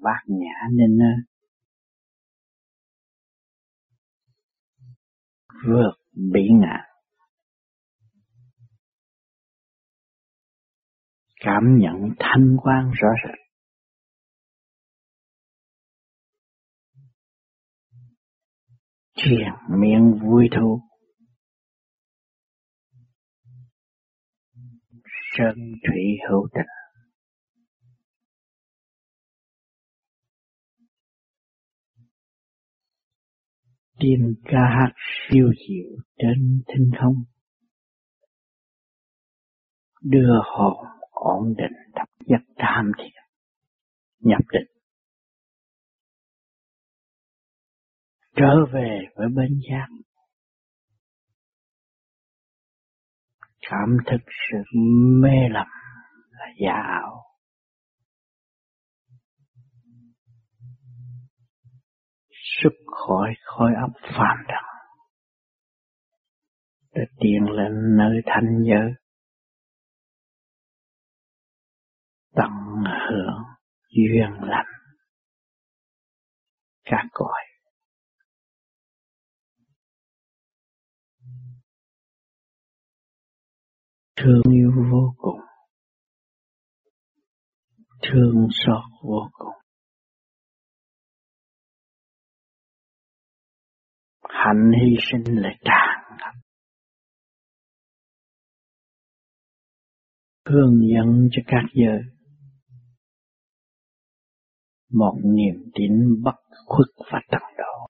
bát nhã nên ờ, vượt bị ngã cảm nhận thanh quan rõ rệt. Triền miệng vui thú. Sơn thủy hữu tình. Tiên ca hát siêu diệu trên thinh không. Đưa hồn ổn định thập giác tham thiền, nhập định. Trở về với bên giác. Cảm thức sự mê lầm là giả ảo. Xuất khỏi khói ấp phàm trần để tiến lên nơi thanh giới tận hưởng duyên lành. Các cõi. Thương yêu vô cùng. Thương xót vô cùng. Hạnh hy sinh là tràn ngập. Hướng dẫn cho các giới. Một niềm tin bất khuất và tận độ.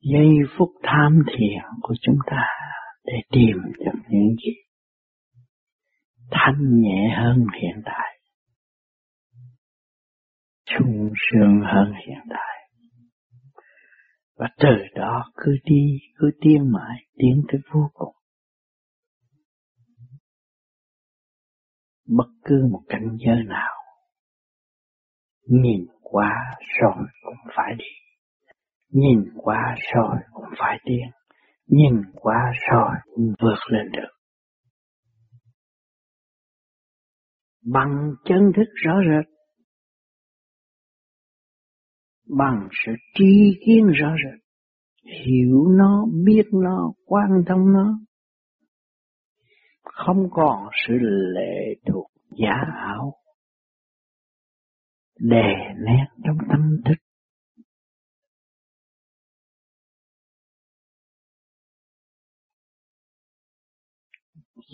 Giây phút tham thiền của chúng ta để tìm được những gì thanh nhẹ hơn hiện tại, sung sướng hơn hiện tại. Và từ đó cứ đi, cứ tiến mãi, tiến tới vô cùng. bất cứ một cảnh giới nào nhìn qua rồi cũng phải đi nhìn qua rồi cũng phải tiến nhìn qua rồi cũng vượt lên được bằng chân thức rõ rệt bằng sự tri kiến rõ rệt, hiểu nó, biết nó, quan tâm nó, không còn sự lệ thuộc giả ảo, đè nén trong tâm thức.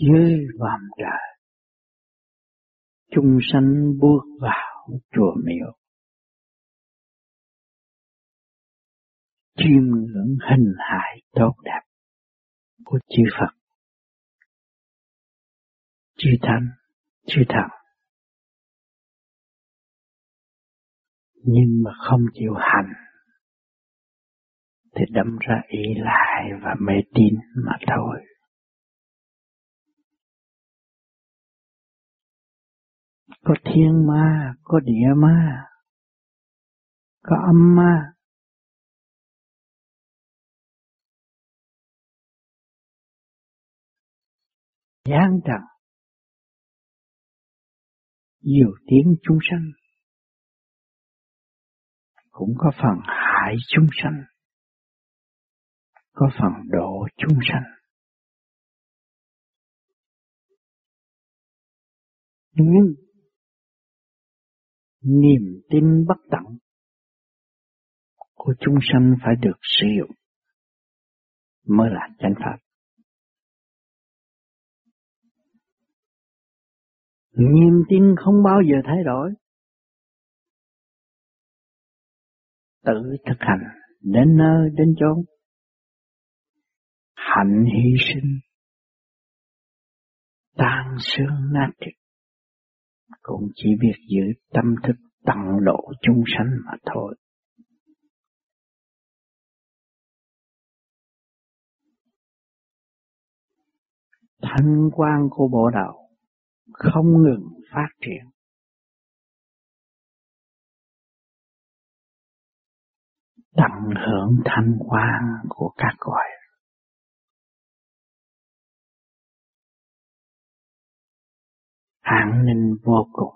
Dưới vòm trời chung sanh bước vào chùa miếu. Chiêm ngưỡng hình hài tốt đẹp của chư Phật chư thánh, chư thần. Nhưng mà không chịu hành thì đâm ra ý lại và mê tín mà thôi. Có thiên ma, có địa ma, có âm ma, gian trần nhiều tiếng chúng sanh cũng có phần hại chúng sanh, có phần độ chúng sanh. Nhưng niềm tin bất tận của chúng sanh phải được sử dụng, mới là chánh pháp. Niềm tin không bao giờ thay đổi. Tự thực hành, đến nơi, đến chốn. Hạnh hy sinh. Tan xương nát thịt. Cũng chỉ biết giữ tâm thức tận độ chúng sanh mà thôi. Thanh quan của bộ đạo không ngừng phát triển. Tận hưởng thanh quan của các cõi. An ninh vô cùng.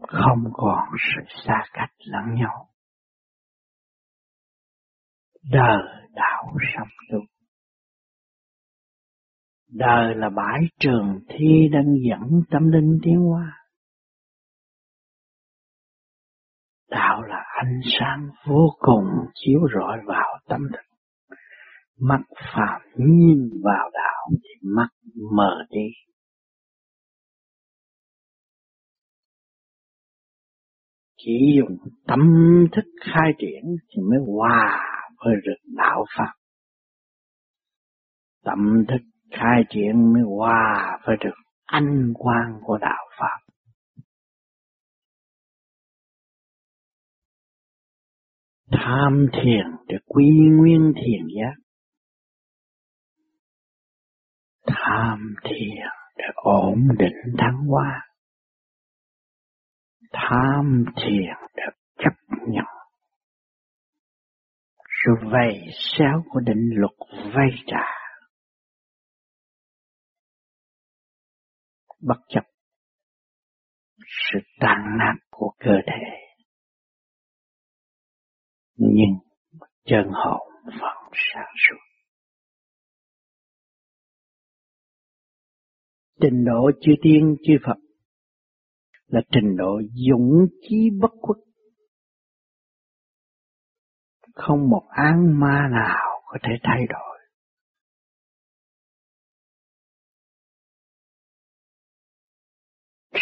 Không còn sự xa cách lẫn nhau. Đời đạo sống tu. Đời là bãi trường thi đang dẫn tâm linh tiến hóa. Đạo là ánh sáng vô cùng chiếu rọi vào tâm thức. Mắt phàm nhìn vào đạo thì mắt mờ đi. Chỉ dùng tâm thức khai triển thì mới hòa với rực đạo Pháp. Tâm thức khai triển mới hòa với được anh quang của đạo Pháp. Tham thiền để quy nguyên thiền giác. Tham thiền để ổn định thắng hoa tham thiền để chấp nhận sự vầy xéo của định luật vây trả bất chấp sự tàn nát của cơ thể. Nhưng chân hồn vẫn sáng suốt. Trình độ chư tiên, chư Phật là trình độ dũng chí bất khuất. Không một án ma nào có thể thay đổi.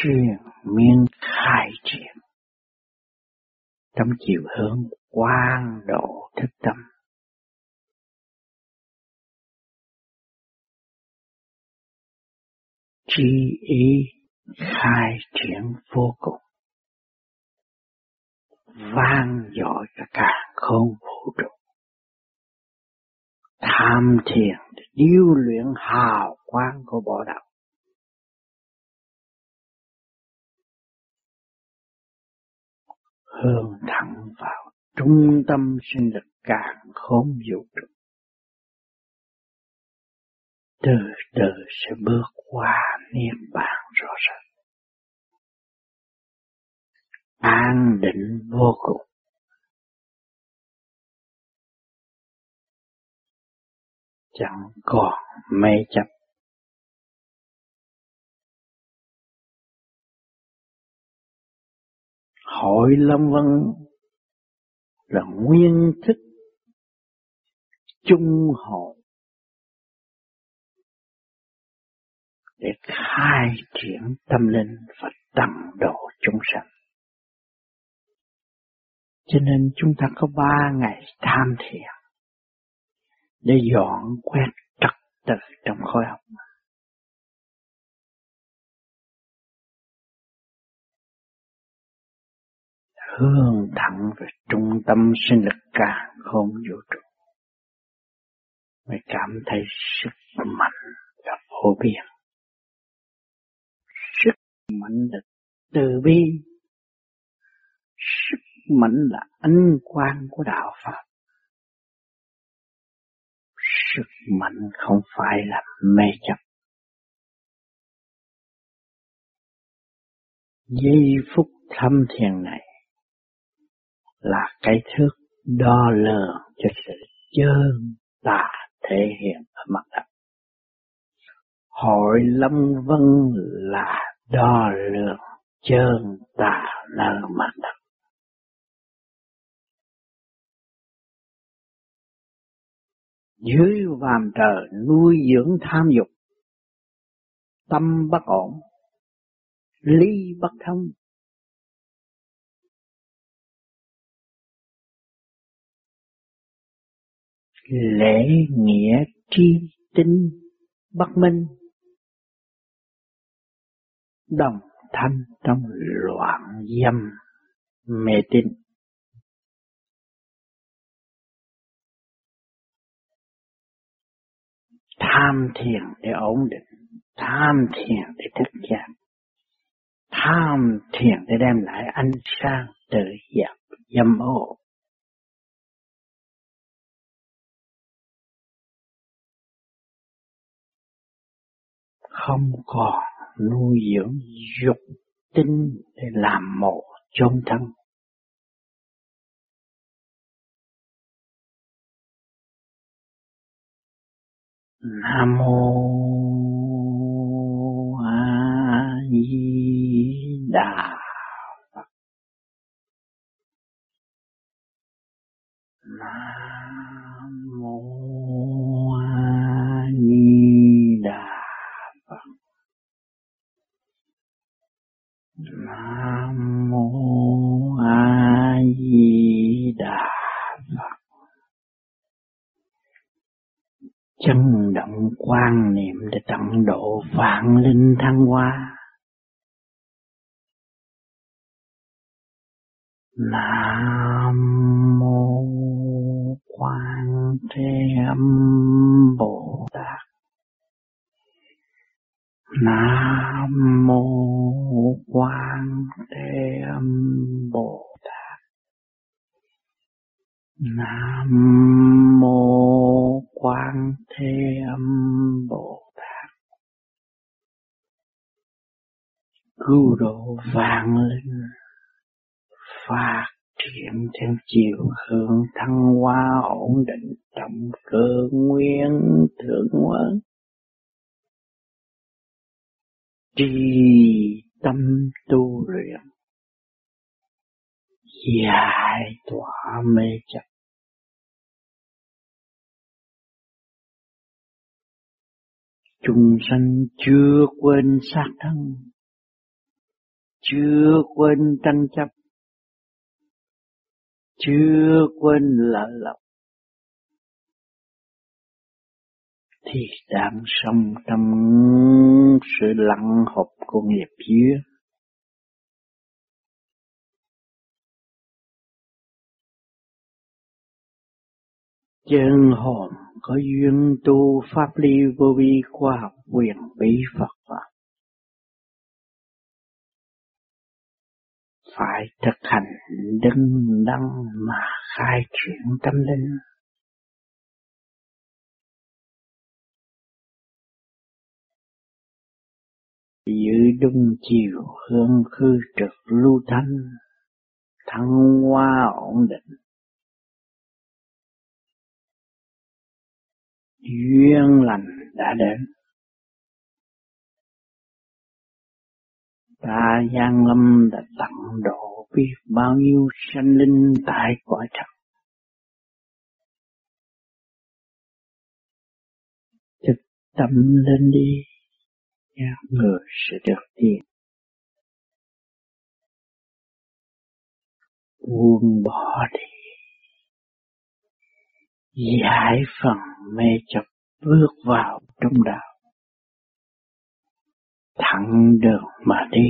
Truyền miên khai triển. Trong chiều hướng quang độ thức tâm. Trí ý khai triển vô cùng. Vang dội cả cả không vũ trụ. Tham thiền điêu luyện hào quang của bộ đạo hướng thẳng vào trung tâm sinh lực càng khôn vũ trụ từ từ sẽ bước qua niết bàn rõ ràng. An định vô cùng. Chẳng còn mê chấp hội lâm vân là nguyên thức chung hội để khai triển tâm linh và tầm độ chúng sanh. Cho nên chúng ta có ba ngày tham thiền để dọn quét trật tự trong khối học Hướng thẳng về trung tâm sinh lực cả không vũ trụ. Mới cảm thấy sức mạnh và vô biên. Sức mạnh là từ bi. Sức mạnh là ánh quang của đạo Phật sức mạnh không phải là mê chấp. Giây phút thâm thiền này là cái thước đo lường cho sự chơn tà thể hiện ở mặt đất. Hội lâm vân là đo lường chơn tà nơi mặt đất. dưới vàm trời nuôi dưỡng tham dục, tâm bất ổn, ly bất thông lễ nghĩa tri tinh bất minh. Đồng thanh trong loạn dâm mê tín. Tham thiền để ổn định, tham thiền để thức giác tham thiền để đem lại ánh sáng tự dập dâm ô. Không còn nuôi dưỡng dục tinh để làm mộ chôn thân Nam mô A Di Đà Phật. Nam chân động quan niệm để tận độ vạn linh thăng hoa. Nam mô Quan Thế Âm Bồ Tát. Nam mô Quan Thế Âm Bồ Tát. Nam mô Quan Thế Âm Bồ Tát. Cứu độ vạn linh, phát triển theo chiều hướng thăng hoa ổn định trong cơ nguyên thượng nguồn trì tâm tu luyện, giải tỏa mê chấp chúng sanh chưa quên sát thân, chưa quên tranh chấp, chưa quên lợi lộc thì đang sống trong sự lặng hộp của nghiệp duyên. Chân hồn có duyên tu pháp lý vô vi khoa học quyền bí Phật Pháp. Phải thực hành đứng đắn mà khai triển tâm linh. giữ đúng chiều hương khư trực lưu thanh, thăng hoa ổn định duyên lành đã đến ta gian lâm đã tặng độ biết bao nhiêu sanh linh tại cõi trần thực tâm lên đi các người sẽ được tiền. Buông bỏ đi. Giải phần mê chấp bước vào trong đạo. Thẳng đường mà đi.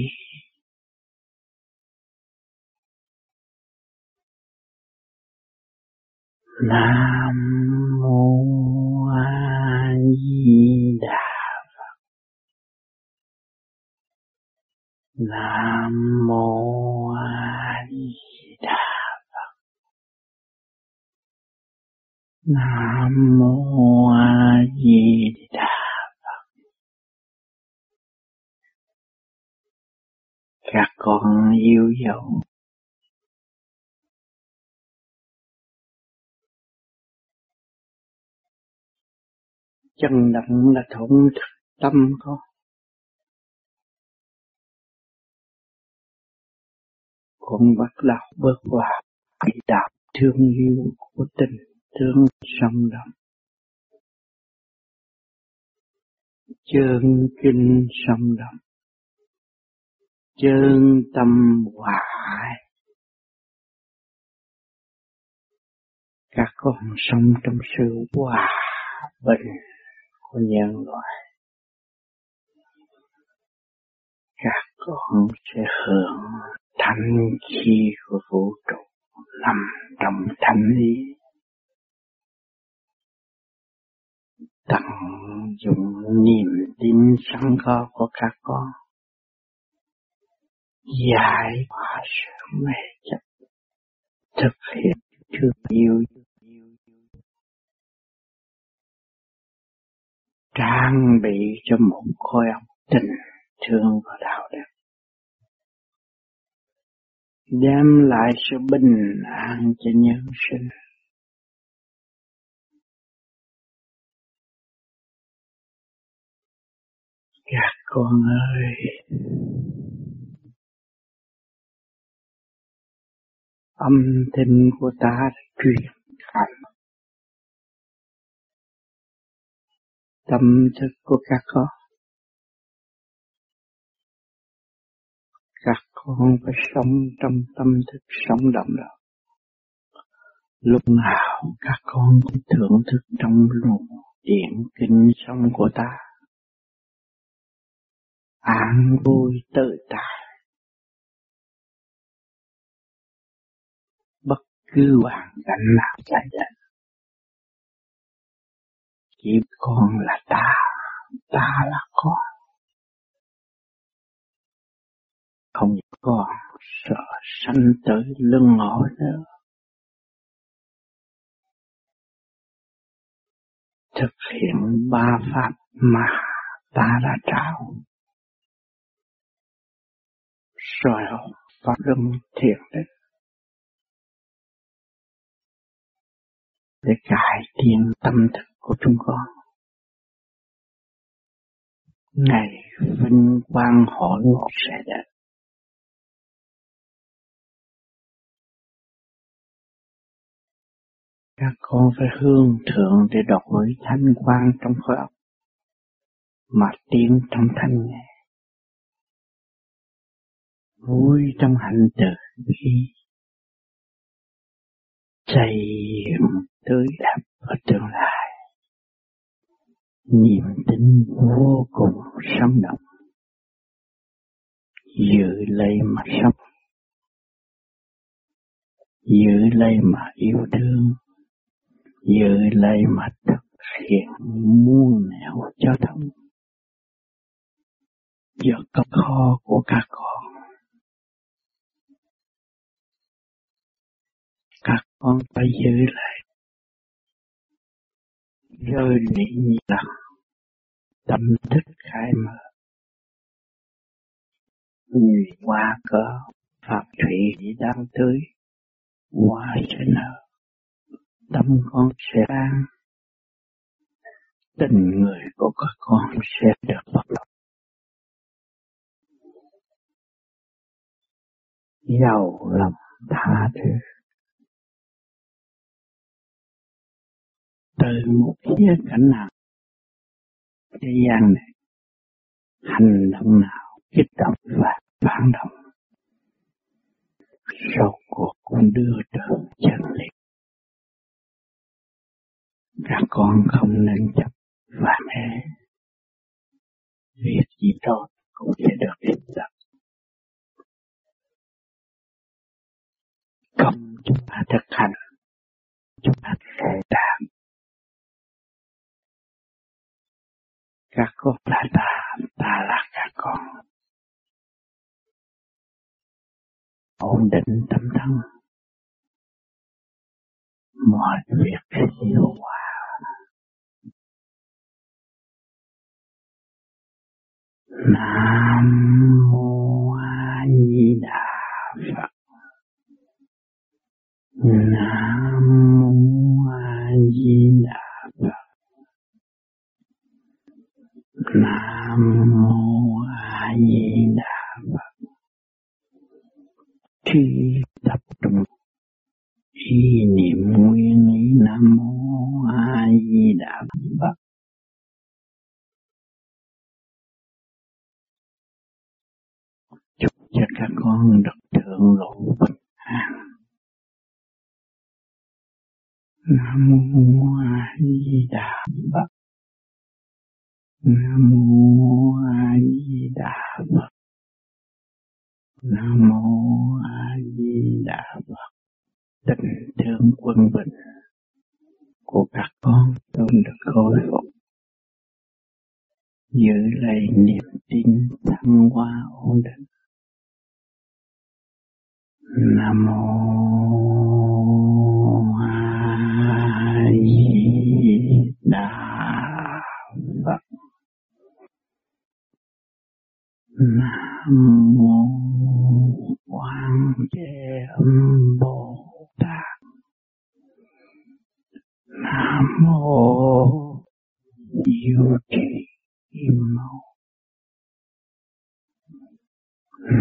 Nam mô A Di Đà Phật Nam mô A Di Đà Phật. Nam mô A Di Đà Phật. Các con yêu dấu. Chân động là thuận tâm con. Con bắt đầu bước vào cái đạo thương yêu của tình tướng sông động, Chân kinh sông động, Chân tâm hòa hải. Các con sống trong sự hòa bình của nhân loại. Các con sẽ hưởng thanh khi của vũ trụ nằm trong thanh lý tận dụng niềm tin sẵn có của các con. Giải hòa sự mê chấp, thực hiện thương yêu. Trang bị cho một khối óc tình thương và đạo đức. Đem lại sự bình an cho nhân sinh. Các con ơi, âm thanh của ta truyền cảm tâm thức của các con các con phải sống trong tâm thức sống động đó. Lúc nào các con cũng thưởng thức trong luồng điện kinh sống của ta. An vui tự tại. Bất cứ hoàn cảnh nào xảy đến. Chỉ con là ta, ta là con. không còn sợ sanh tới lưng ngõ nữa. Thực hiện ba pháp mà ta đã trao. Rồi pháp luân thiền định để cải thiện tâm thức của chúng con. Ngày vinh quang hội ngộ sẽ đến. Các con phải hương thượng để đổi thanh quang trong khối óc mà tiến trong thanh nhẹ. Vui trong hạnh từ bi xây tươi đẹp ở tương lai. Niềm tin vô cùng sống động. Giữ lấy mà sống. Giữ lấy mà yêu thương. Giữ lấy mà thực hiện muôn nẻo cho thông. Giờ cấp kho của các con con phải giữ lại. Rơi niệm nhị tâm thức khai mở. Người qua cỡ phật thủy đang tới, hoa sẽ nở tâm con sẽ an. Tình người của các con sẽ được vận động giàu lòng tha thứ. Từ một khía cạnh nào, thế gian này, hành động nào, kích động và phản động sau cuộc cũng đưa đến chân lý. Các con không nên chấp và mê. Việc gì tốt cũng sẽ được thiết lập công chúng ta thực hành. Chúng ta các con là ta ta là các con. Ổn định tâm thân. Mọi việc hiệu quả. Nam mô A Di Đà Phật. Nam mô A Di Đà Nam mô A Di Đà Phật. Khi tập trung ý niệm nguyên ý Nam mô A Di Đà Phật. Chúc cho các con được thượng lộ bình an. Nam mô A Di Đà Phật. Nam mô A Di Đà Phật. Nam mô A Di Đà Phật. Tình thương quân bình của các con luôn được khôi phục. Giữ lấy niềm tin thăng hoa ổn định. Nam mô Nam mô Quan Thế Âm Bồ Tát. Nam mô Diệu Trì Kim Mâu.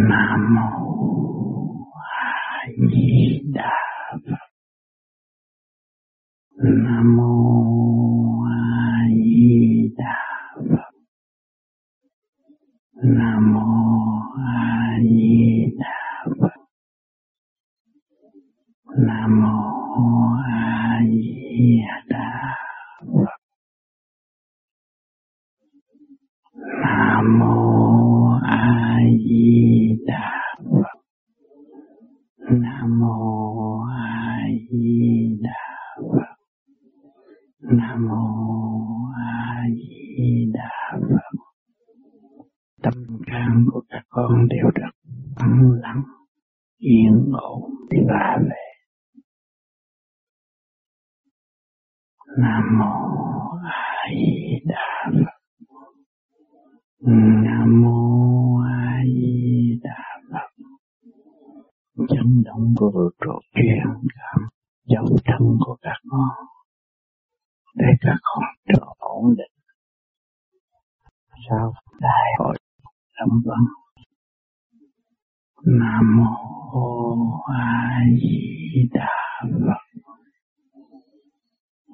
Nam mô A Di Đà Phật. Nam mô A Di Đà Phật Nam nam mô a di đà phật nam mô a di đà phật nam mô a di đà phật nam mô a di đà phật tâm can của các con đều được lắng lặng yên ổn và Nam mô A Di Đà Phật. Nam mô A Di Đà Phật. Chấn động của vũ trụ truyền cảm dấu thân của các con, để các con trở ổn định sau đại hội, lâm vấn nam mô a di đà phật